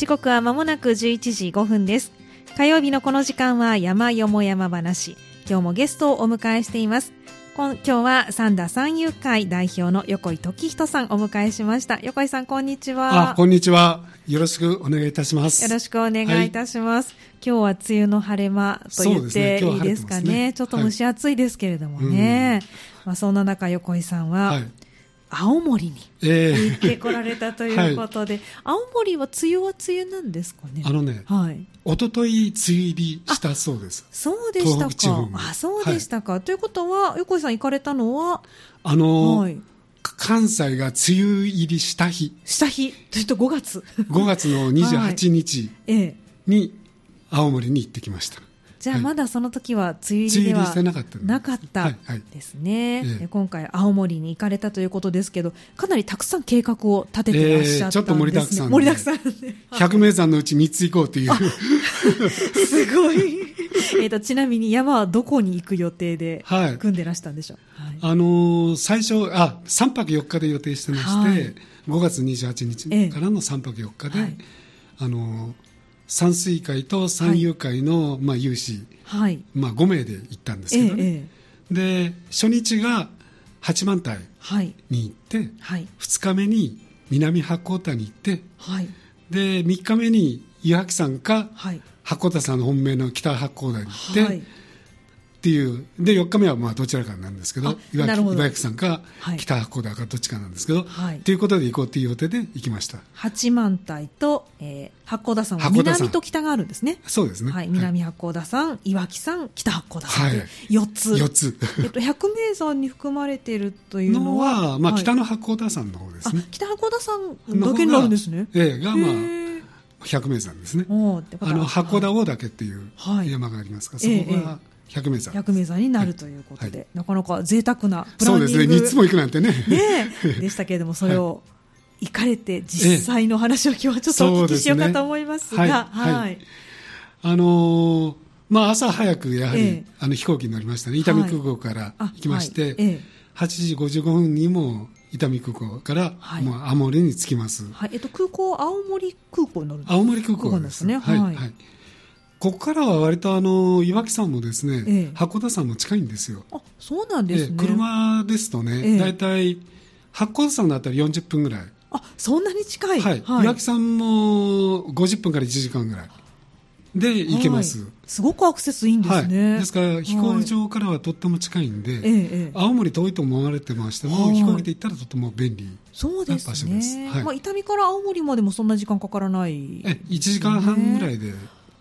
時刻は間もなく11時5分です。火曜日のこの時間は山よも山話。今日もゲストをお迎えしています。今日は三田三遊会代表の横井時人さんお迎えしました。横井さんこんにちは。あこんにちは。よろしくお願いいたします。よろしくお願いいたします、はい、今日は梅雨の晴れ間と言っていいですかね、ね、ちょっと蒸し暑いですけれどもね、はい、まあ、そんな中横井さんは、はい青森に行ってこられたということで、え ーはい、青森は梅雨は梅雨なんですかね？あのね、はい、一昨日梅雨入りしたそうです。そうでしたか。あそうでしたか、はい、ということは横井さん行かれたのは？あのーはい、関西が梅雨入りした日。した日。というと5月。5月の 28日に青森に行ってきましたじゃあまだその時は梅雨入りではなかったですね、はいはい、今回青森に行かれたということですけどかなりたくさん計画を立ててらっしゃったんです、ね。えー、ちょっと盛りだくさん盛りだくさん100名山のうち3つ行こうという。すごい。えとちなみに山はどこに行く予定で組んでらしたんでしょう、はい、あのー、最初あ3泊4日で予定してまして、はい、5月28日からの3泊4日で、えー、あのー山水会と山友会の、まあ、有志、はい。まあ、5名で行ったんですけどね、ええ、で初日が八幡平に行って、はい、2日目に南八甲田に行って、はい、で3日目に岩木山か、はい、八甲田山の本命の北八甲田に行って、はいっていう。で4日目はまあどちらかなんですけど岩木さんか北八甲田かどっちかなんですけど、はい、ということで行こうという予定で行きました。八幡平と、えー、八甲田山は南と北があるんですね。そうですね、はい、南八甲田山、岩木山北八甲田山、はい、4つ。4つ、えっと、百名山に含まれているというのはまあ、北の八甲田山の方ですね。北八甲田山だけになるんですね。ええがまあ百名山ですね。あの八甲田大岳っていう山がありますから、そこが、100名山。100名山になるということで、はい、なかなか贅沢なプランニング。そうですね。3つも行くなんてね。ね でしたけれどもそれを行かれて実際の話を今日はちょっとお聞きしようかと思いますが、ね、はい、はい、あのー、まあ、朝早くやはり、ええ、あの飛行機に乗りましたね。伊丹空港から行きまして、はい。え、8時55分にも伊丹空港から、はい、もう青森に着きます、はい。えっと、空港青森空港に乗る青森空港です。ね。はい、はいここからは割とあの岩木山もですね、ええ、函館山も近いんですよ。あそうなんですね。車ですとね、大体八甲田山だったら40分ぐらい。あそんなに近い、はい、はい、岩木山も50分から1時間ぐらい。で行けます、はい、すごくアクセスいいんですね、はい、ですから飛行場からはとっても近いんで、はい青森遠いと思われてましても、飛行機で行ったらとても便利。そうですね、はい。まあ、伊丹から青森までもそんな時間かからない、え1時間半ぐらいで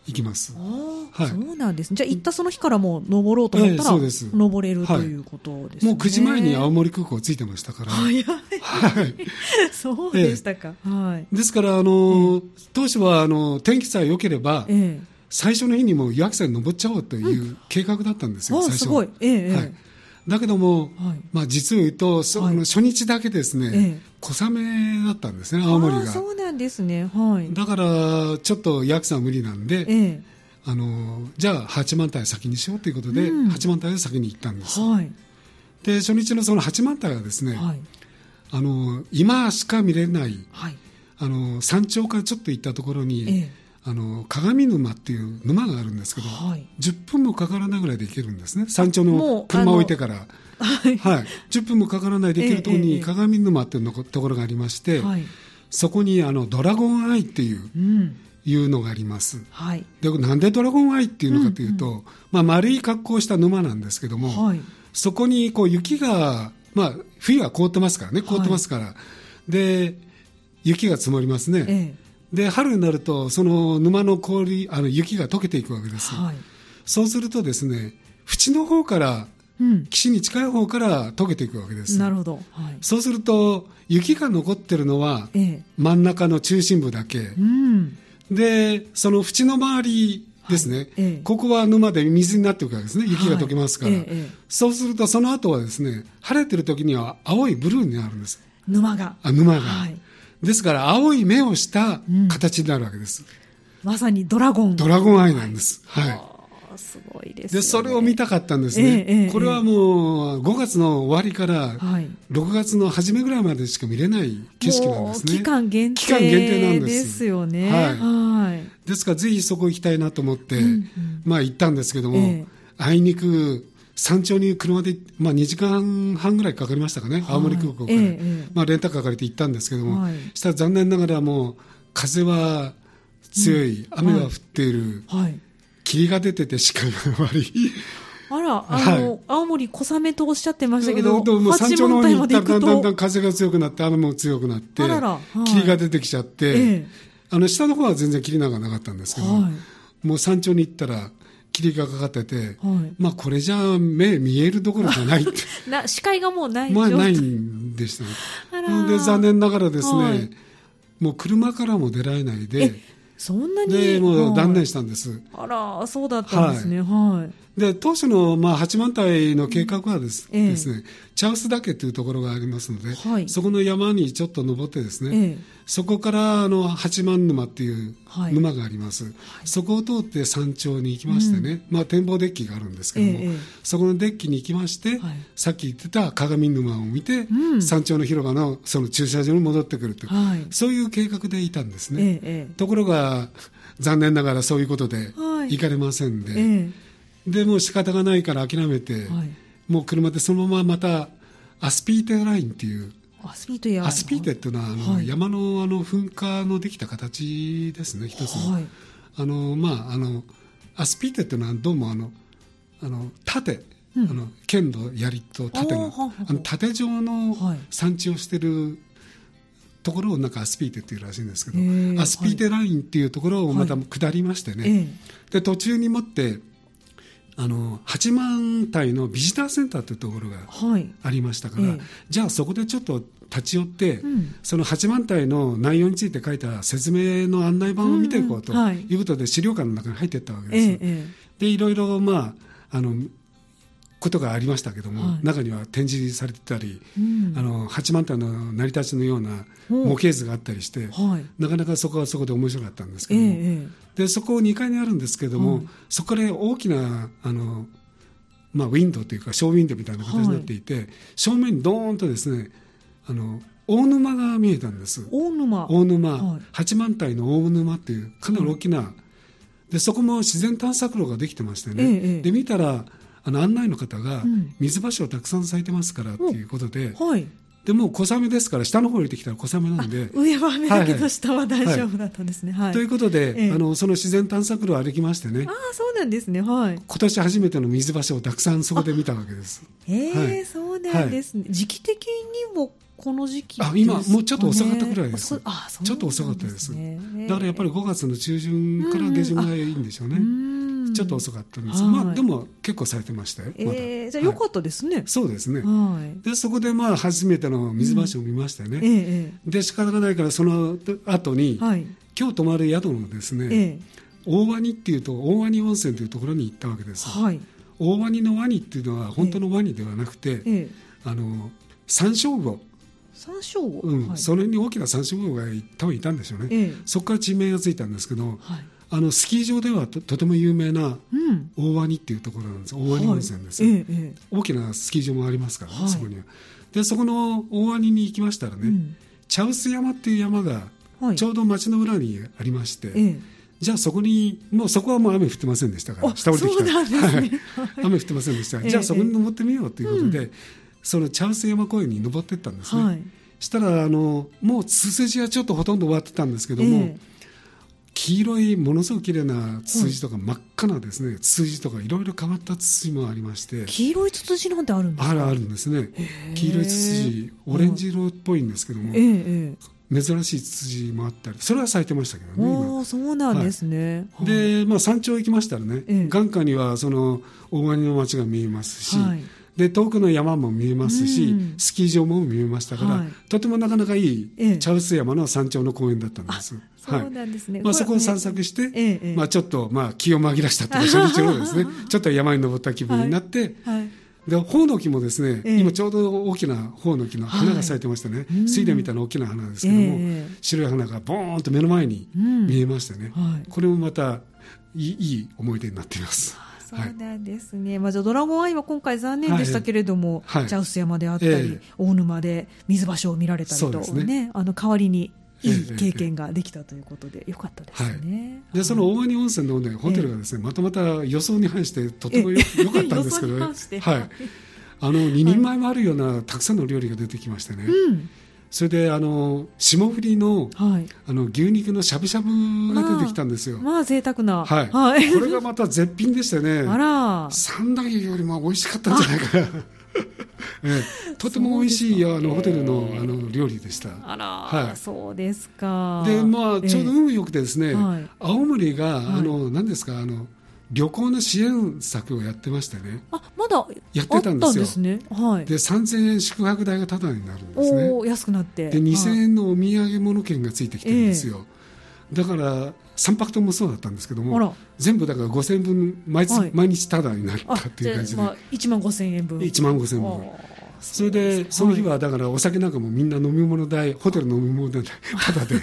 行きます。はい、そうなんです、ね、じゃあ行ったその日からも登ろうと思ったら、登れるということですね、もう9時前に青森空港着いてましたから。早い。はい。そうでしたか。はい。ですから、あの、当初は、あの、天気さえ良ければ、最初の日にも岩木山に登っちゃおうという計画だったんですよ、最初。すごい。ええ。はい。だけども、はい、まあ、実を言うと、その初日だけですね、ええ、小雨だったんですね、青森が。そうなんですね、はい、だから、ちょっと薬さん無理なんで、え、あのじゃあ八幡平先にしようということで、うん、八幡平で先に行ったんです。はい、で初日のその八幡平はですね、はい、あの今しか見れない、はい、あの山頂からちょっと行ったところに、あの鏡沼っていう沼があるんですけど、はい、10分もかからないぐらいで行けるんですね。山頂の車を置いてから、はい、はい、10分もかからないで行けるところに鏡沼っていうのところがありまして、そこにあのドラゴンアイっていう、うん、いうのがあります、はい、でなんでドラゴンアイっていうのかというと、うんうん、まあ、丸い格好をした沼なんですけども、はい、そこにこう雪が、まあ、冬は凍ってますからね凍ってますから、で雪が積もりますね、ええで春になるとその沼の氷あの雪が溶けていくわけです、はい、そうするとですね縁の方から、うん、岸に近い方から溶けていくわけです。なるほど、はい、そうすると雪が残ってるのは、真ん中の中心部だけ、うん、でその縁の周りですね、はい。ええ、ここは沼で水になっていくわけですね。雪が溶けますから、はい。え、そうするとその後はですね晴れてる時には青いブルーになるんです。沼が。あ沼が、はいですから青い目をした形になるわけです、うん、まさにドラゴン。ドラゴンアイなんです、はい、すごいです、ね、でそれを見たかったんですね、えー、これはもう5月の終わりから6月の初めぐらいまでしか見れない景色なんですね。期間限定期間限定なんです。ですよねはい、はい、ですからぜひそこ行きたいなと思って、うんうん、まあ行ったんですけども、えー、あいにく山頂に車で、まあ、2時間半ぐらいかかりましたかね、はい、青森空港から、えー、まあ、レンタカー借りて行ったんですけども、はい、したら残念ながらもう風は強い、うん、雨が降っている、はい、霧が出てて視界が悪い。あら、あの、はい、青森小雨とおっしゃってましたけど、も山頂の方に行ったらだんだんだん風が強くなって、雨も強くなって、はい、霧が出てきちゃって、ええ、あの、下の方は全然霧なんかなかったんですけど、はい、もう山頂に行ったら、霧がかかってて、はい、まあこれじゃ目見えるどころじゃないって。な視界がもうないまあないんでした。ねで残念ながらですね、はい、もう車からも出られないで。そんなに？でもう断念したんです、あらそうだったんですね。はい、で当初の、まあ、八幡平の計画はです,、ね茶臼岳というところがありますので、はい、そこの山にちょっと登ってですね、そこからあの八幡沼っていう沼があります、はい、そこを通って山頂に行きましてね、うん、まあ、展望デッキがあるんですけども、ええ、そこのデッキに行きまして、はい、さっき言ってた鏡沼を見て、うん、山頂の広場のその駐車場に戻ってくるという、はい、そういう計画でいたんですね、え、ところが残念ながらそういうことで行かれませんで、でもう仕方がないから諦めて、もう車でそのまままたアスピーテラインっていうアスピーテやアスピーテっていうのはあの、はい、山のあの噴火のできた形ですね一つの,、はい、あのまああのアスピーテっていうのはどうもあのあの縦、うん、あの剣の槍と縦のあの縦状の産地をしてるところをなんかアスピーテっていうらしいんですけど、アスピーテラインっていうところをまた下りましてね、で途中にもってあの八幡平のビジターセンターというところがありましたから、はいええ、じゃあそこでちょっと立ち寄って、うん、その八幡平の内容について書いた説明の案内板を見ていこうとい。うことで資料館の中に入っていったわけです。え、でいろいろ、まあ、あのことがありましたけども、はい、中には展示されてたり、うん、あの八幡平の成り立ちのような模型図があったりして、はい、なかなかそこはそこで面白かったんですけども、えー、でそこ2階にあるんですけども、はい、そこで大きなあの、まあ、ウィンドウというかショーウィンドウみたいな形になっていて、正面にドーンとですねあの大沼が見えたんです。大沼。大沼、八幡平の大沼っていうかなり大きな、でそこも自然探索路ができてましてね、えー、で見たらあの案内の方が、水橋をたくさん咲いてますからっていうことで、はい、でも小雨ですから下の方降りてきたら小雨なんで。上は雨だけど下は大丈夫だったんですね、はい、ということで、ええ、あのその自然探索路を歩きましてね。ああそうなんですね。はい。今年初めての水橋をたくさんそこで見たわけです。ええーはい、そうなんですね、時期的にもこの時期、あ今もうちょっと遅かったくらいです。あちょっと遅かったです。だからやっぱり5月の中旬から下旬がいいんでしょうね。ちょっと遅かったんですまあでも結構されてましたよ。ま、えー、じゃあよかったですね。そうですね。でそこでまあ初めての水橋を見ましたよね。ええ、で仕方がないからその後に、はい、今日泊まる宿のですね、大鰐っていうと大鰐温泉というところに行ったわけです。はい、大鰐のワニっていうのは本当のワニではなくて、あの山椒魚。山椒魚、うん、はい、それに大きな山椒魚が多分いたんでしょうね、ええ、そこから地名がついたんですけど、はい、あのスキー場ではととても有名な大鰐っていうところなんです、大鰐温泉です、はい。え、大きなスキー場もありますからね、そこには。でそこの大鰐に行きましたらね、うん、茶臼山っていう山がちょうど町の裏にありまして、じゃあそこに、もうそこはもう雨降ってませんでしたから、下降りてきた。ら、ね、雨降ってませんでした、じゃあそこに登ってみようということで、うんその茶臼山公園に登っていったんですね、はい、したらあのもうツツジはちょっとほとんど終わってたんですけども、えー、黄色いものすごく綺麗なツツジとか、真っ赤なですねツツジとかいろいろ変わったツツジもありまして。黄色いツツジなんてあるんですか？あるあるんですね。黄色いツツジオレンジ色っぽいんですけども、えー、珍しいツツジもあったりそれは咲いてましたけどねそうなんですね、はい、で、まあ、山頂行きましたらね、えー、眼下にはその大金の町が見えますし、はいで遠くの山も見えますし、うん、スキー場も見えましたから、はい、とてもなかなかいい茶臼山の山頂の公園だったんです。そうなんですね。まあ、そこを散策して、ええ、まあ、ちょっと、まあ、気を紛らしたというか、初日のですね、ちょっと山に登った気分になって、はい。はいで、ほうの木もですね、え今ちょうど大きなほうの木の花が咲いてましたね。水田みたいな大きな花ですけども、え。白い花がボーンと目の前に見えましてね、うん。はい、これもまたいいいい思い出になっています。そうなんですね、はい、まあ、じゃドラゴンアイは今回残念でしたけれども、はい、茶臼山であったり、えー、大沼で水場所を見られたりとね、ね。あの代わりにいい経験ができたということで、よかったですね。はい、で、その大鰐温泉の、ね、ホテルがですね、またまた予想に反してとてもよよかったんですけどね。はい。あの2人前もあるようなたくさんの料理が出てきましてね。うんそれであの霜降りの,、はい、あの牛肉のしゃぶしゃぶが出てきたんですよ。まあ、まあ、贅沢な、はい、はい、これがまた絶品でしてね、あら。三代よりも美味しかったんじゃないかな。ええ、とても美味しいあのホテルのあの料理でした。あら、はい、そうですか。で、まあちょうど運良くてですね、はい、青森が、あの何ですかあの旅行の支援策をやってましてね。あ、まだやってたんですよ。ですね。はい。で、3000円宿泊代がタダになるんですね。お安くなって。で、2000円のお土産物券がついてきてるんですよ。えー、だから、3泊ともそうだったんですけども、全部だから5000円分毎日、はい、毎日タダになったっていう感じで。まあ、1万5000円分。1万5000円分。それで、その日はだからお酒なんかもみんな飲み物代、ホテル飲み物代、タダで。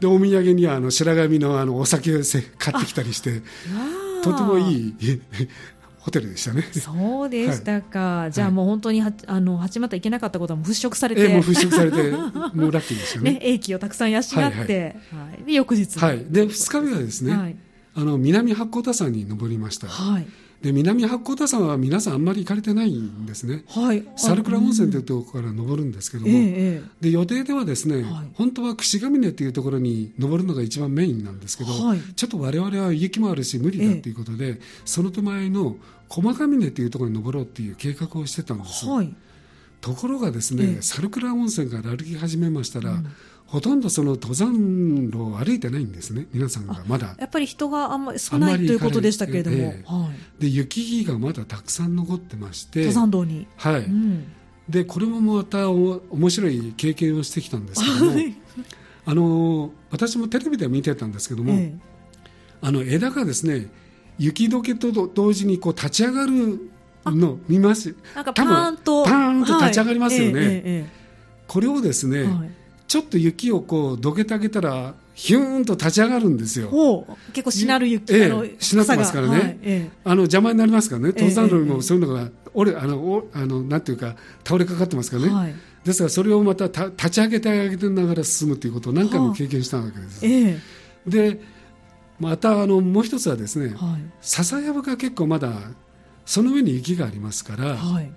で、お土産にはあの白髪のあのお酒を買ってきたりして。とてもいい ホテルでしたね。そうでしたか。はい、じゃあもう本当にはあの八幡行けなかったことは払拭されて、えー、もう払拭されて、もうラッキーでしたね。ね、英気をたくさん養って、はい、はい、で翌日、はい、で二日目はですね、はい、あの南八甲田山に登りました。はい。で南八甲田山は皆さんあんまり行かれてないんですね、はい、猿倉温泉というところから登るんですけども、えで予定ではですね、はい、本当は櫛ヶ峰というところに登るのが一番メインなんですけど、はい、ちょっと我々は雪もあるし無理だということで、え、その手前の駒ヶ峰というところに登ろうという計画をしてたんです、ところがですね、猿倉温泉から歩き始めましたら、うんほとんどその登山路を歩いてないんですね、皆さんがまだ。やっぱり人があんまり少ないということでしたけれども、えーはい、で雪がまだたくさん残ってまして、登山道に。はい、うん、でこれもまたお面白い経験をしてきたんですけども、あの私もテレビで見てたんですけども、えー、あの枝がですね雪解けと同時にこう立ち上がるの見ます。なんかパーンと。パーンと立ち上がりますよね。はい。えー、これをですね、はいちょっと雪をこうどけてあげたらヒューンと立ち上がるんですよ。結構しなる雪、ええ、しなってますからね、はいええ、あの邪魔になりますからね、登山路にもそういうのが、俺あのおあのなんていうか倒れかかってますからね、はい、ですからそれをまたた立ち上げてあげてながら進むということを何回も経験したわけです。ええ、でまたあのもう一つはですね、はい、笹山が結構まだその上に雪がありますから、はい、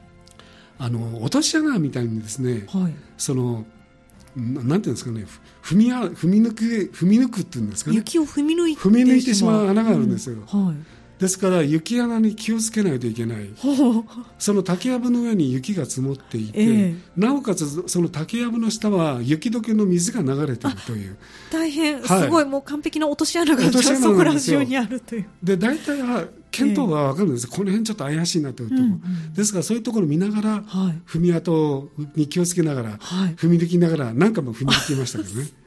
あの落とし穴みたいにですね、はい、そのなんていうんですかね踏み踏み抜く踏み抜くっていうんですかね。雪を踏み抜いて踏み抜いてしまう穴があるんですよ、うんはい、ですから雪穴に気をつけないといけない。その竹やぶの上に雪が積もっていて、えー、なおかつその竹やぶの下は雪解けの水が流れているという。大変、はい、すごいもう完璧な落とし穴がそこら中にあるという。で大体は見当は分かるんです、えー、この辺ちょっと怪しいなというところ、うんうん、ですからそういうところを見ながら、はい、踏み跡に気をつけながら、はい、踏み抜きながら何回も踏み抜きましたけどね。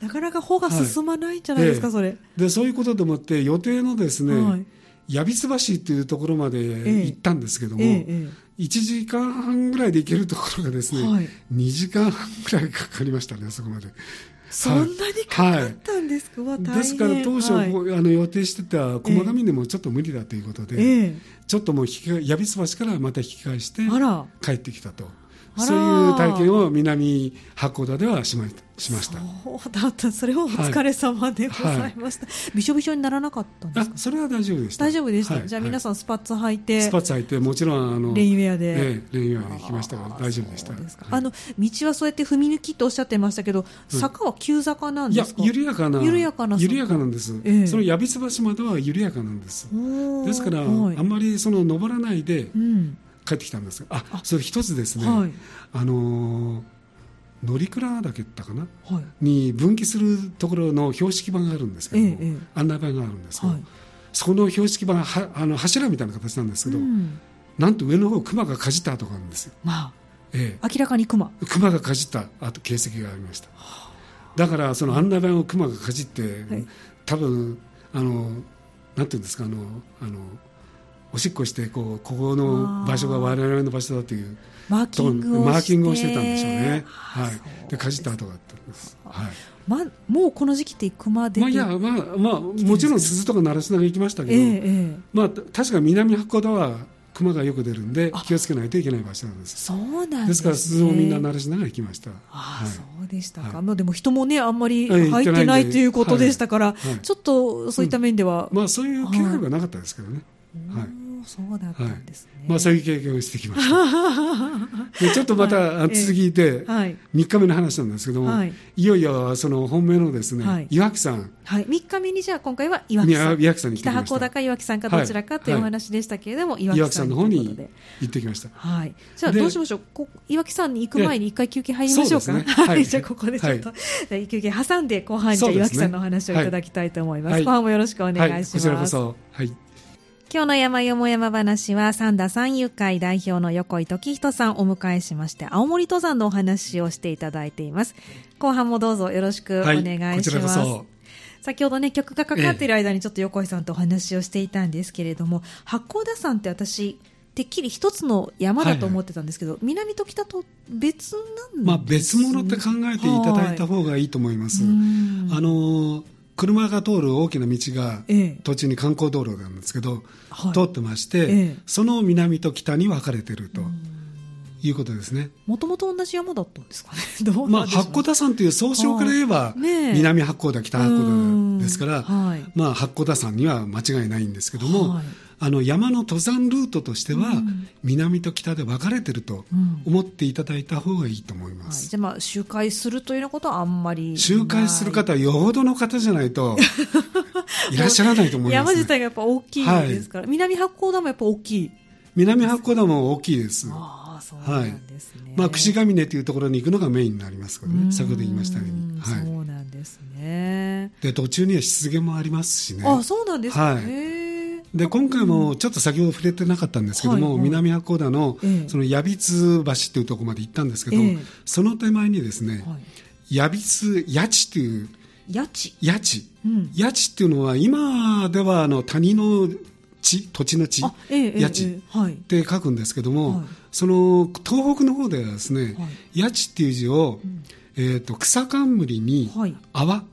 なかなか歩が進まないんじゃないですか、はい、それ。でそういうことでもって予定のですね、はい、矢櫃橋っていうところまで行ったんですけども、えええ1時間半ぐらいで行けるところがですね、はい、2時間半ぐらいかかりましたね、そこまで。そんなにかかったんですか、はい、ですから当初、はい、あの予定してた駒ヶ峰もちょっと無理だということで、えー、ちょっともう矢櫃橋からまた引き返して帰ってきたと。そういう体験を南八甲田ではしましました。そうだった。それはお疲れ様でございました、はい、びしょびしょにならなかったんですか？それは大丈夫でした。大丈夫でした、はい、じゃあ皆さんスパッツ履いて、スパッツ履いてもちろんあのレインウェアで、ええ、レインウェアで来ましたから大丈夫でした。あの道はそうやって踏み抜きとおっしゃってましたけど、坂は急坂なんですか？いや緩やかな緩やかな緩やかなんです、ええ、その矢櫃橋までは緩やかなんです。ですから、はい、あんまりその登らないで、うん。帰ってきたんですあそれ一つですね、はい、あの乗鞍岳ったかな、はい、に分岐するところの標識板があるんですけども、ええ、案内板があるんですけど、はい、その標識板はあの柱みたいな形なんですけど、うん、なんと上の方熊がかじった跡があるんですよ、まあええ、明らかに熊。熊がかじった跡形跡がありました。だからその案内板を熊がかじって、はい、多分あのなんていうんですかあのあのおしっこしてこうここの場所が我々の場所だというマーキングをマーキングをしてたんでしょうね。はい。でかじった跡があったんです。はい。ま、もうこの時期って熊でまあいやまあまあもちろん鈴とか鳴らしながら行きましたけど、えーえー、まあ確か南八甲田は熊がよく出るんで気をつけないといけない場所なんです。そうなんです、ね、から鈴をみんな鳴らしながら行きました。ああ、はい、そうでしたか、まあ、でも人もねあんまり入ってないということでしたから、ちょっとそういった面では、うん、まあそういう機会はなかったですけどね、はいそうだったんですね、はい、まあ、そういう経験をしてきました。でちょっとまた、はい、続いて、はい、3日目の話なんですけども、はい、いよいよその本命のですね、はい、岩木さん、はい、3日目にじゃあ今回は岩木さん。岩木さんに北箱高岩木さんかどちらかというお話でしたけれども、岩木さんの方に行ってきました、はい、じゃあどうしましょう？こ岩木さんに行く前に一回休憩入りましょうか、ね、はい、じゃあここでちょっと、休憩挟んで後半じゃ岩木さんのお話をい。ただきたいと思います、後半もよろしくお願いします、こちらこそ。はい今日の山よも山話は三田三遊会代表の横井時人さんをお迎えしまして青森登山のお話をしていただいています。後半もどうぞよろしくお願いします、はい、先ほどね曲がかかっている間にちょっと横井さんとお話をしていたんですけれども、八甲田山って私てっきり一つの山だと思ってたんですけど、はい。はい、南と北と別なんです、ね、まあ別物って考えていただいた方がいいと思います。はい、あの車が通る大きな道が、途中に観光道路なんですけど、通ってまして、その南と北に分かれてると。いうことですね。もともと同じ山だったんですかね？どうまあ、八甲田山という総称から言えば、南八甲田、北八甲田ですから、まあ、八甲田山には間違いないんですけども、あの山の登山ルートとしては、南と北で分かれてると思っていただいた方がいいと思います。じゃあ、まあ、周回するというようなことはあんまり周回する方はよほどの方じゃないと、いらっしゃらないと思います、ね、山自体がやっぱ大きいですから、南八甲田もやっぱ大きい。南八甲田も大きいです。そうなんですね。はい、まあ、串ヶ峰というところに行くのがメインになりますからね。先ほど言いましたように。はい。そうなんですね。で、途中には湿原もありますしね。あ、そうなんですね。はい。で今回もちょっと先ほど触れてなかったんですけども、はいはい、南八甲田のその矢櫃橋っていうところまで行ったんですけど、えー、その手前にですね、はい、矢櫃八地という八地八地、うん、っていうのは今ではあの谷の地土地の地、えー、八地って書くんですけども、はい、その東北の方ではですね、はい、八地っていう字を、うん、えーと、草冠に泡、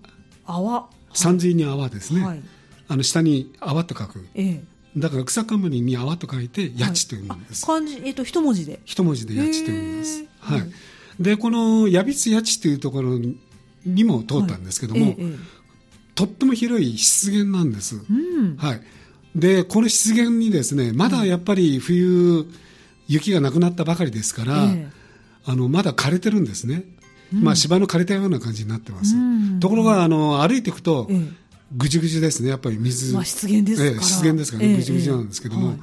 泡。山水に泡ですね、はい。あの下に泡と書く、ええ、だから草冠に泡と書いて八地と読むんです、はい、漢字、えっと、一文字で。一文字で八地と読みます、はい、でこの矢櫃八地というところにも通ったんですけども、とっても広い湿原なんです、うん、はい、でこの湿原にですねまだやっぱり冬、雪がなくなったばかりですから、あのまだ枯れてるんですね、うん、まあ、芝の枯れたような感じになってます、うん、ところがあの歩いていくと、ぐじゅぐじゅですね、やっぱり水、まあ、湿原ですから、ええ、湿原ですからね、ぐじゅぐじゅなんですけども、はい、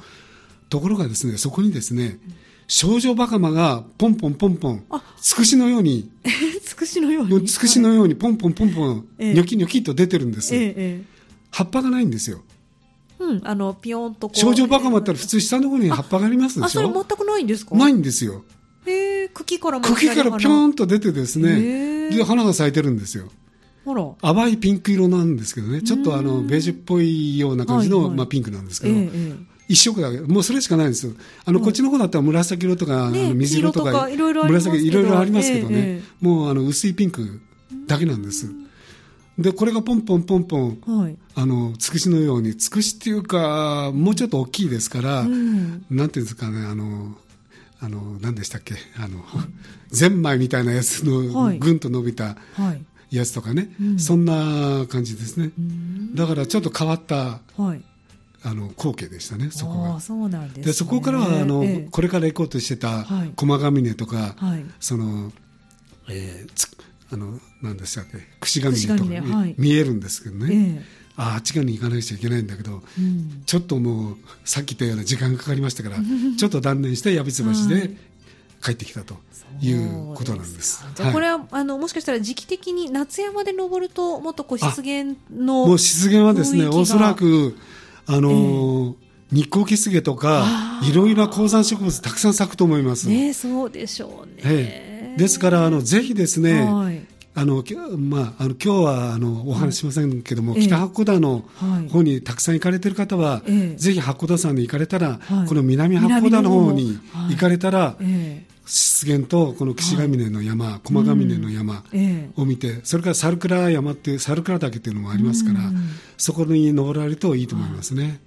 ところがですね、そこにですね、少女バカマがポンポンポンポン、つくしのように、つくしのように？つくしのようにポンポンポンポン、ニョキニョキと出てるんですよ。葉っぱがないんですよ。うん、あの、ピヨンとこう。少女バカマったら普通下の方に葉っぱがありますでしょ？あ、それ全くないんですか？ないんですよ。へえ、茎からも茎からピョーンと出てですね、で、花が咲いてるんですよ。淡いピンク色なんですけどね、ちょっとあのベージュっぽいような感じの、はいはい、まあ、ピンクなんですけど、ええ、一色だけ、もうそれしかないんですよ。あの、こっちの方だったら紫色とか、ね、水色とか、いろいろ紫、いろいろありますけどね、え、もうあの薄いピンクだけなんです。で、これがポンポンポンポン、はい、あの、つくしのように、つくしっていうか、もうちょっと大きいですから、うん、なんていうんですかね、あの、あの、何でしたっけ、あの、ゼンマイみたいなやつの、ぐんと伸びた、はい。やつとかね、うん、そんな感じですね、だからちょっと変わった、はい、あの光景でしたね、そこが。そうなんです、ね、でそこからはあの、ええ、これから行こうとしてた駒ヶ峰とか、はい、その、えー、つあの何でしたっけ、串ヶ峰とか、ねはい、見えるんですけどね。えああっち側に行かなくちゃいけないんだけど、うん、ちょっともうさっき言ったような時間がかかりましたからちょっと断念して八橋橋で帰ってきたということなんです。じゃあこれは、はい、あのもしかしたら時期的に夏山で登るともっとこう湿原のもう湿原はですねおそらくあのーえー、日光キスゲとかいろいろな高山植物たくさん咲くと思います。ねそうでしょうね。えー、ですからあのぜひですね、はい、あの、まあ、あの今日はあのお話しませんけども、はい、北八甲田の方にたくさん行かれてる方は、えぜひ八甲田山に行かれたら、はい、この南八甲田の方に行かれたら、え湿原とこの岸ヶ峰の山、はい、駒ヶ峰の山を見て、それから猿倉山っていう猿倉岳っていうのもありますから、そこに登られるといいと思いますね。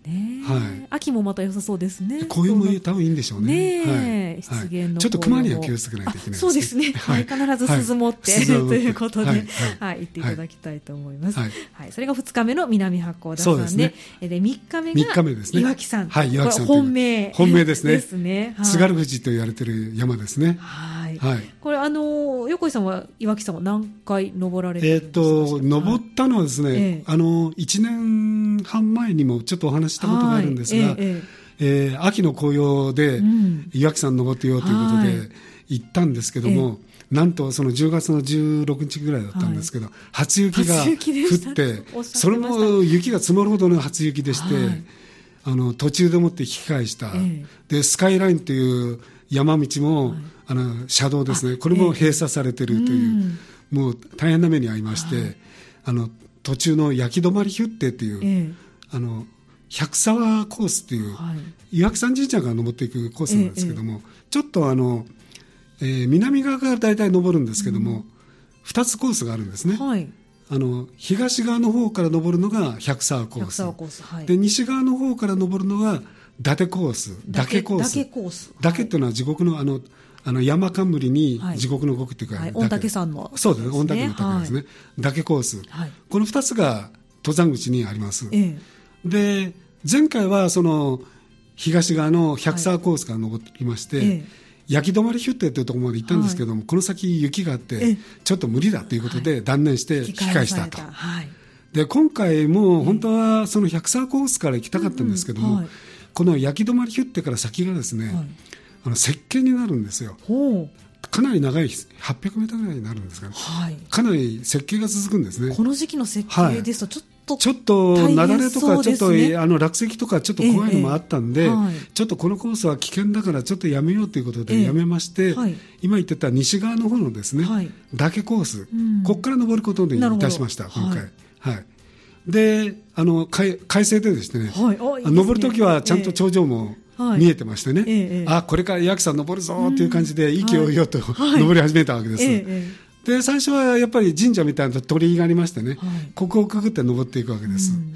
はい、秋もまた良さそうですね。紅葉も多分いいんでしょうね。ね湿原の、ちょっと熊には気をつけないといけないそうですね。はい、必ず鈴持って、ということで、はい、行っていただきたいと思います。はい、それが2日目の南八甲田山で、で3日目が3日目ですね。岩木山。はい、岩木山。本命。本命ですね。ですね。津軽富士と言われてる山ですね。はい。はい。これあの横井さんは岩木さんは何回登られてえっと登ったのはですね、あの1年半前にもちょっとお話したことがあるんですが、ええ秋の紅葉で岩木山登ってようということで行ったんですけども。なんとその10月の16日ぐらいだったんですけど、初雪が降って、それも雪が積もるほどの初雪でして、あの途中でもって引き返した、でスカイラインという山道も、あの車道ですね、これも閉鎖されているという、もう大変な目に遭いまして、あの途中の焼き止まりヒュッテっていう、あの百沢コースっていう、岩木山神社が登っていくコースなんですけども、ちょっとあの、えー、南側から大体登るんですけども、う2つコースがあるんですね。はい。あの東側の方から登るのが百沢コース。で西側の方から登るのが伊達コース、岳コース。コース。岳っていうのは地獄のあの、あの山冠に地獄の極っていうか、御嶽山の、そうですね、御嶽の岳ですね。岳コース。この二つが登山口にあります。で、前回はその、東側の百沢コースから登ってきまして、焼き止まりヒュッテというところまで行ったんですけども、この先雪があって、ちょっと無理だということで断念して引き返したと。で、今回も本当はその百沢コースから行きたかったんですけども、この焼き止まりヒュッテから先がですね、はい、あの石鹸になるんですよ。かなり長い800メートルぐらいになるんですが、ね、はい、かなり設計が続くんですね。この時期の設計ですとちょっと、ちょっと雪崩とかちょっと、ね、あの落石とかちょっと怖いのもあったんで、えはい、ちょっとこのコースは危険だからちょっとやめようということでやめまして、えはい、今言ってた西側の方のですね、はい、岳コース、うん、ここから登ることにいたしました今回。はいであの快快晴でですね、はい、いいね。登るときはちゃんと頂上も、見えてましてね、ええ、あこれから八木さん登るぞっていう感じで、息をよと、はい、登り始めたわけです。で最初はやっぱり神社みたいな鳥居がありましてね、はい、ここをくぐって登っていくわけです。うん、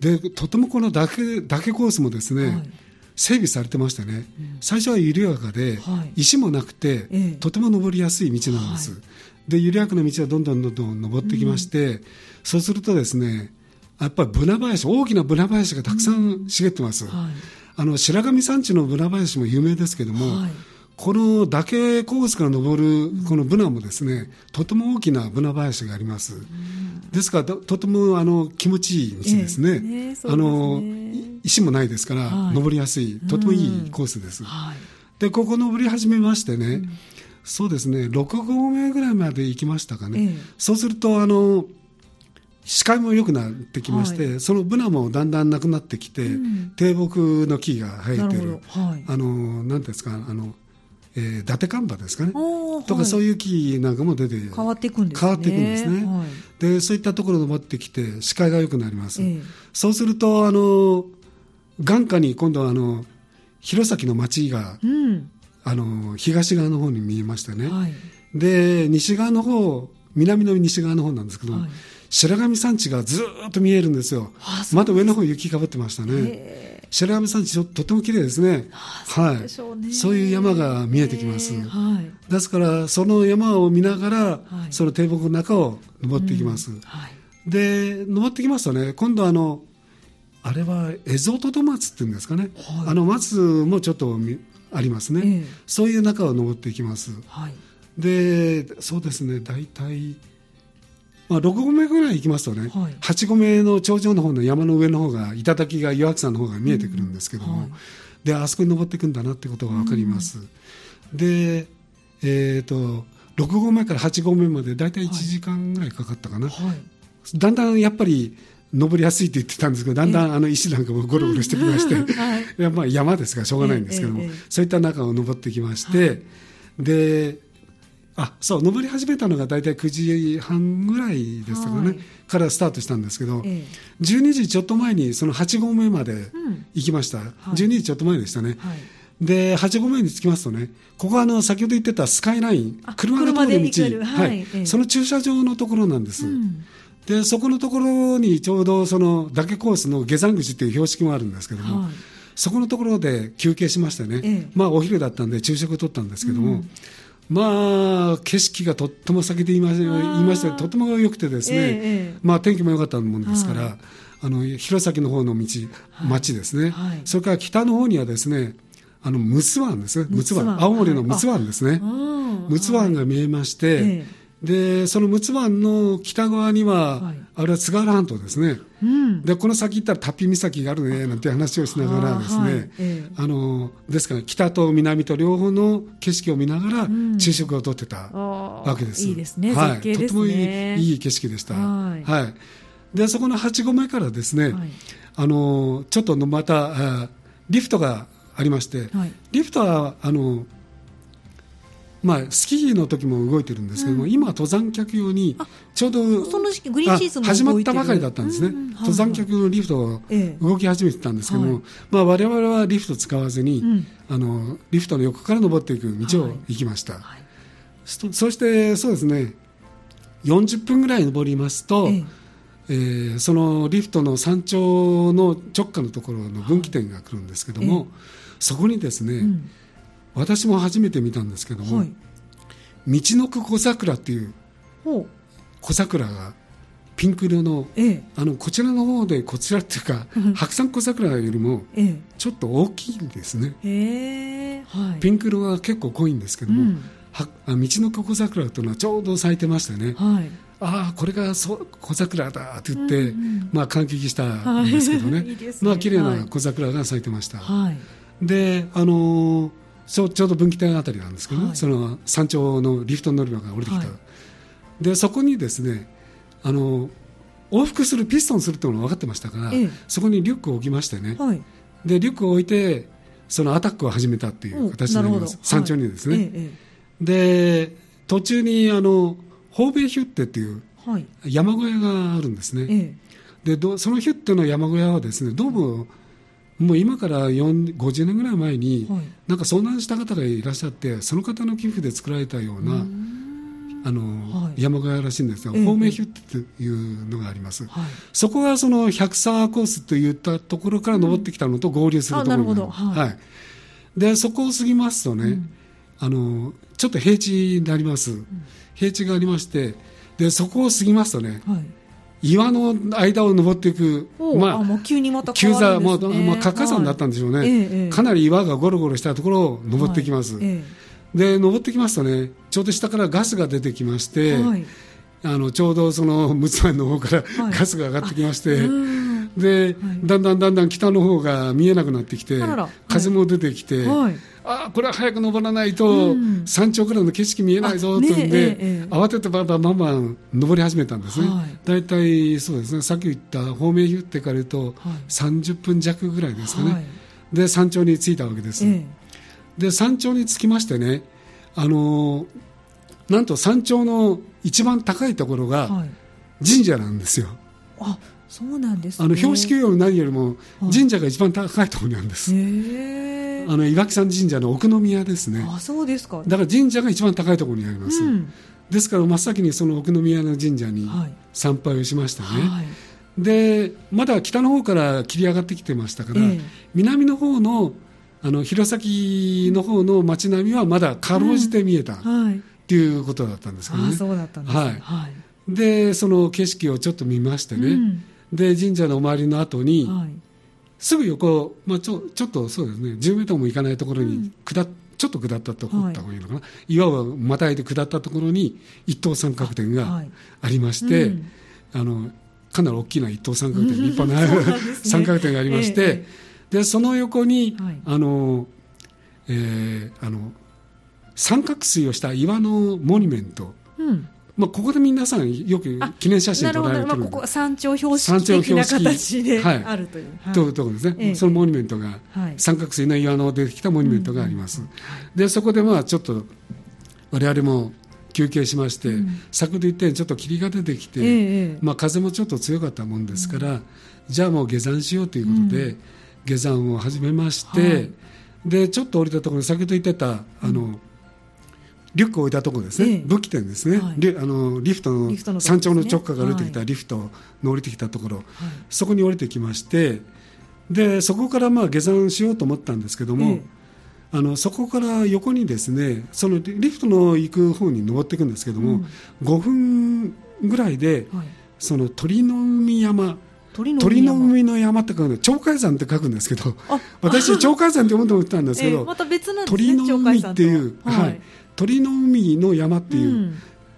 でとてもこの岳岳コースもですね、はい、整備されてましてね、うん、最初は緩やかで、はい、石もなくて、とても登りやすい道なんです。で緩やかな道はどんどんどんどん登ってきまして、うん、そうするとですねやっぱりブナ林大きなブナ林がたくさん茂ってます、うんはい、あの白神山地のブナ林も有名ですけども、はい、この岳コースから登るこのブナもですね、とても大きなブナ林があります、うん、ですからとてもあの気持ちいい道ですね。えーえーすね、あの石もないですから、はい、登りやすいとてもいいコースです、でここ登り始めましてね、そうですね6合目ぐらいまで行きましたかね、ええ、そうするとあの視界も良くなってきまして、はい、そのブナもだんだんなくなってきて、うん、低木の木が生えてる、はい、あのなんですかあの、えー、伊達看板ですかね。とかそういう木なんかも出て変わっていくんですね。変わっていくんですね、はい、でそういったところを持ってきて視界が良くなります、えそうするとあの眼下に今度はあの弘前の町が、うん。あの東側の方に見えましたね、はい、で西側の方南の西側の方なんですけど、はい、白神山地がずっと見えるんですよ。まだ上の方雪かぶってましたね。白神山地とっても綺麗ですね。はい、そういう山が見えてきます、はい、ですからその山を見ながら、はい、その堤防の中を登っていきます、うん。はい、で登ってきますとね今度あのあれはエゾトト松っていうんですかね、あの松もちょっとありますね、えー、そういう中を登っていきます、はい、でそうですね大体、まあ、6合目ぐらい行きますとね、はい、8合目の頂上の方の山の上の方が頂が岩木山の方が見えてくるんですけども、うん。はい、であそこに登っていくんだなってことが分かります、うん、でえっ、ー、と6合目から8合目まで大体1時間ぐらいかかったかな、だんだんやっぱり登りやすいって言ってたんですけど、だんだんあの石なんかもゴロゴロしてきまして、はい、やまあ山ですからしょうがないんですけども、そういった中を登ってきまして、で、あそう登り始めたのが大体9時半ぐらいでしたかね、はい、からスタートしたんですけど、ええ、12時ちょっと前にその8合目まで行きました、うんはい、12時ちょっと前でしたね、はい、で8合目に着きますとねここはあの先ほど言ってたスカイライン車が通る道、はい、え、その駐車場のところなんです、うん、でそこのところにちょうどその岳コースの下山口っていう標識もあるんですけども、そこのところで休憩しましてね、まあお昼だったんで昼食を取ったんですけども、うんまあ、景色がとっても先で言いま言いましたとても良くてですね、えまあ、天気も良かったもんですから、はい、あの弘前の方の道、町ですね、はい、それから北の方にはですねあの陸奥湾ですね。陸奥湾。青森の陸奥湾ですね。陸奥湾が見えまして、え。でその陸奥湾の北側には、はい、あれは津軽半島ですね、うん、でこの先行ったらタッピ岬があるねなんて話をしながらですね、はいえあのですから北と南と両方の景色を見ながら昼食をとってたわけです、いいですね、はい、とてもいいいい景色でした、はい、はい、でそこの8合目からですね、あのちょっとまたリフトがありまして、リフトはあのまあ、スキーの時も動いてるんですけども、うん、今、登山客用にちょうどその時期グリーンシーズン始まったばかりだったんですね、うん登山客のリフトが動き始めてたんですけども、まあ、我々はリフト使わずに、うん、あのリフトの横から登っていく道を行きました、はい。はい、そしてそうですね40分ぐらい登りますと、ええ。えー、そのリフトの山頂の直下のところの分岐点が来るんですけども、え、そこにですね、うん私も初めて見たんですけども、はい、道のく小桜っていう小桜がピンク色のええ、あのこちらの方でこちらっていうか白山小桜よりもちょっと大きいんですね、えはい、ピンク色は結構濃いんですけども、うん、は道のく小桜というのはちょうど咲いてましてね、はい、ああこれがそ小桜だって言って、うんうん、まあ、感激したんですけどね、はい、いいね。まあ綺麗な小桜が咲いてました、はい、であのーちょちょうど分岐点あたりなんですけど、ね。はい、その山頂のリフト乗り場が降りてきた、はい、でそこにですねあの往復するピストンするというのが分かってましたから、ええ、そこにリュックを置きましてね、はい、でリュックを置いてそのアタックを始めたっていう形になります、山頂にですね、え、で途中にあのホーベイヒュッテっていう山小屋があるんですね、でそのヒュッテの山小屋はですねどうももう今から50年ぐらい前に、はい、なんか遭難した方がいらっしゃってその方の寄付で作られたようなあの、はい、山小屋らしいんですが、ええ、フォーメヒュッテというのがあります、はい、そこがその百沢コースといったところから登ってきたのと合流するところうん、はい、でそこを過ぎますとね、うん、あのちょっと平地になります、うん、平地がありましてでそこを過ぎますとね、はい岩の間を登っていく、まあ、急にまた急座、まあ、まあ、活火山だったんでしょうね、はい。ええ、かなり岩がゴロゴロしたところを登ってきます、はい。え、で登ってきますとねちょうど下からガスが出てきまして、はい、あのちょうどその陸奥湾の方からガスが上がってきまして、で、だんだんだんだん北の方が見えなくなってきて風も出てきて、あこれは早く登らないと、山頂からの景色見えないぞというんで、ね慌ててばんばんばんばん登り始めたんですね、大体そうですね。さっき言った方面言ってから言うと、30分弱ぐらいですかね、で山頂に着いたわけです、で山頂に着きましてねあのなんと山頂の一番高いところが神社なんですよ、あそうなんです、ね、あの標識より何よりも神社が一番高いところにあるんです、あの岩木山神社の奥宮ですね。あそうですか。だから神社が一番高いところにあります、うん、ですから真っ先にその奥宮の神社に参拝をしましたね、はい、でまだ北の方から切り上がってきてましたから、えー、南の方のあの弘前の方の街並みはまだかろうじて見えた、うんはい、っていうことだったんですけどね。そうだったんです、はい、はい、でその景色をちょっと見ましてね、うん、で神社の周りの後に、はい、すぐ横、まあ、ちょちょっとそうですね10メートルも行かないところに下っ、うん、ちょっと下ったところった方がいいのかな、はい、岩をまたいで下ったところに一等三角点がありまして、はいうん、あのかなり大きな一等三角点、立派な、ね、三角点がありまして、ええ、でその横に、はい、あのえー、あの三角錐をした岩のモニュメント、うんまあ、ここで皆さんよく記念写真撮られてるまあ、ここ山頂標識的な形であるという、はい、というところですね、ええ、そのモニュメントが、はい、三角錐の岩の出てきたモニュメントがあります、うん、でそこでまあちょっと我々も休憩しまして、うん、先ほど言ったようにちょっと霧が出てきて、ええ、まあ、風もちょっと強かったもんですから、うん、じゃあもう下山しようということで、下山を始めまして、はい、でちょっと降りたところ先ほど言ってたあの、リュックを置いたところですね、ええ、武器店ですね、はい、リあのリフトの山頂の直下から降りてきたリフトの降りてきたところ、はい、そこに降りてきましてでそこからまあ下山しようと思ったんですけども、え、あのそこから横にですねそのリフトの行く方に登っていくんですけども、うん、5分ぐらいで、はい、その鳥の海山。鳥の海の山って書くの鳥海山って書くんですけど私鳥海山って思ってたんですけど、えー、また別なんですね、鳥の海っていう、はい、鳥の海の山っていう、うん、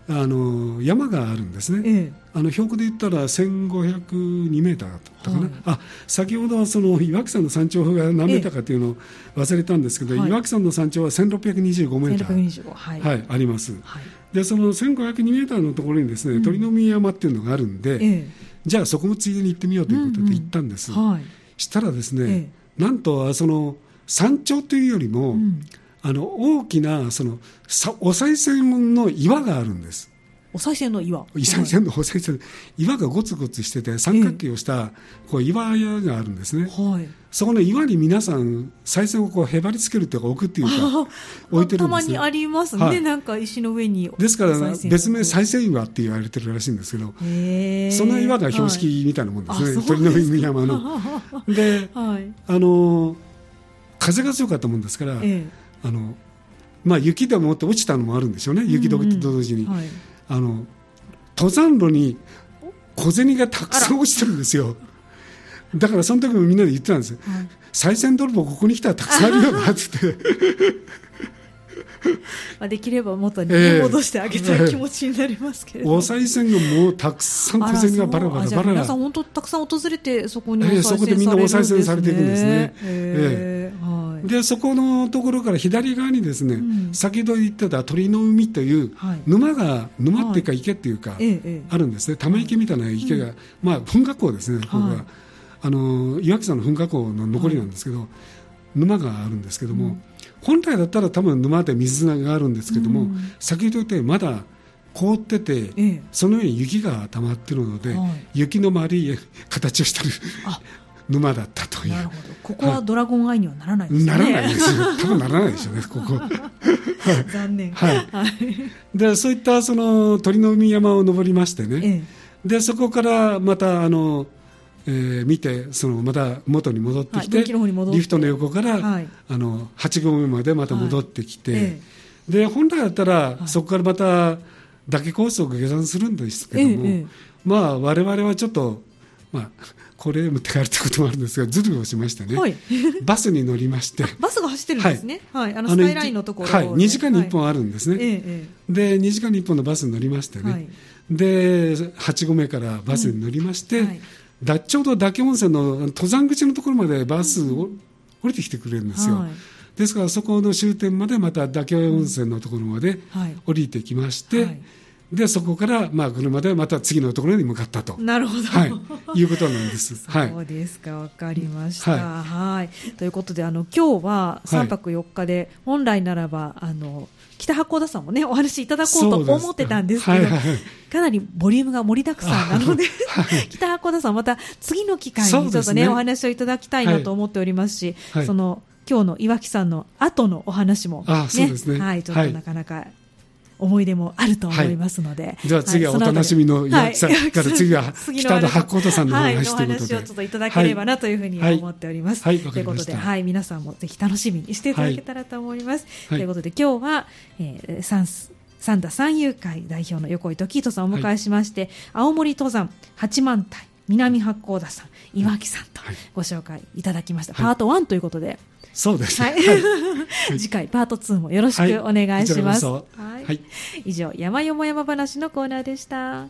あの山があるんですね、ええ、あの標高で言ったら1502メーターだったかな、はい、あ先ほどその岩木山の山頂が何メーターかっていうのを忘れたんですけど、え、岩木山の山頂は1625メーター、はい、はい、あります、はい、でその1502メーターのところにですね、うん、鳥の海山っていうのがあるんで、じゃあそこもついでに行ってみようということで行ったんです、うんうんはい、したらですね、なんとその山頂というよりも、うんあの大きなそのお賽銭の岩があるんです。お賽銭の岩。お賽銭のお賽銭岩がゴツゴツしてて三角形をしたこう岩屋があるんですね、はい、そこの岩に皆さん賽銭をこうへばりつけるというか置くっていうか置いてるんです、ね、たまにありますね、はい、なんか石の上にですから別名賽銭岩って言われてるらしいんですけどその岩が標識みたいなもんですね、はい、鳥の海山の。で、はい、あの風が強かったもんですから、ええあのまあ、雪でもって落ちたのもあるんでしょうね、雪と同時に、うんうんはい、あの登山路に小銭がたくさん落ちてるんですよ。だからその時もみんなで言ってたんです。よ、はい、賽銭泥棒ここに来たらたくさんあるよなって。まあできれば元に、ね、戻してあげたい気持ちになりますけれども、お賽銭がもうたくさん小銭がバラバラバラ皆さん本当たくさん訪れてそこにね、そこでみんなお賽銭されていくんですね。えー、はい。でそこのところから左側にですね、うん、先ほど言ってた鳥の海という沼が、沼っていうか池っていうか、はい、あるんですね。ため池みたいな池が、まあ噴火口ですねここが、あの岩木山の噴火口の残りなんですけど、沼があるんですけども、本来だったら多分沼で水があるんですけども、先ほど言ったようにまだ凍ってて、その上に雪が溜まってるので、雪の周り形をしてる 沼だったという。なるほど。ここはドラゴンアイにはならないですね、ならないですよ。多分ならないですよねここ。残念。はい、でそういったその鳥の海山を登りましてね、ええ、でそこからまたあのえー、見てそのまた元に戻ってきて、はい、リフトの横から、はい、あの8合目までまた戻ってきて、はい。ええ、で本来だったら、そこからまた嶽コースを下山するんですけども、え、まあ我々はちょっと、まあ、これ持って帰るってこともあるんですがズルをしましてね、はい、バスに乗りましてバスが走ってるんですね、はい、はい、あのスカイラインのところ、はい、2時間に1本あるんですね、はい、で2時間に1本のバスに乗りましてね、はい、で8合目からバスに乗りまして、うんだちょうど嶽温泉の登山口のところまでバスを降りてきてくれるんですよ、ですからそこの終点までまた嶽温泉のところまで降りてきまして、でそこから、まあ、車でまた次のところに向かったと。なるほど、はい、いうことなんです。そうですか、わかりました。はい、ということであの今日は3泊4日で、本来ならばあの北八甲田さんもねお話いただこうと思ってたんですけど、はいはい、かなりボリュームが盛りだくさんなので、はい、北八甲田さんまた次の機会にちょっとね、ね、お話をいただきたいなと思っておりますし、その今日の岩木さんの後のお話も、ね、ね、はい、ちょっとなかなか思い出もあると思いますので、はい、じゃあ次はお楽しみの岩木さんから次は 北野八甲田さんのお話ということで、はい、お話をちょっといただければなというふうに思っております。はい、ということで、はい、皆さんもぜひ楽しみにしていただけたらと思います。ということで今日は、えー、三三田三遊会代表の横井時人さんをお迎えしまして、青森登山八幡平南八甲田さん岩木さんとご紹介いただきました、パート1ということで。そうです、はい、次回パート2もよろしくお願いします。はい、以上山よも山話のコーナーでした。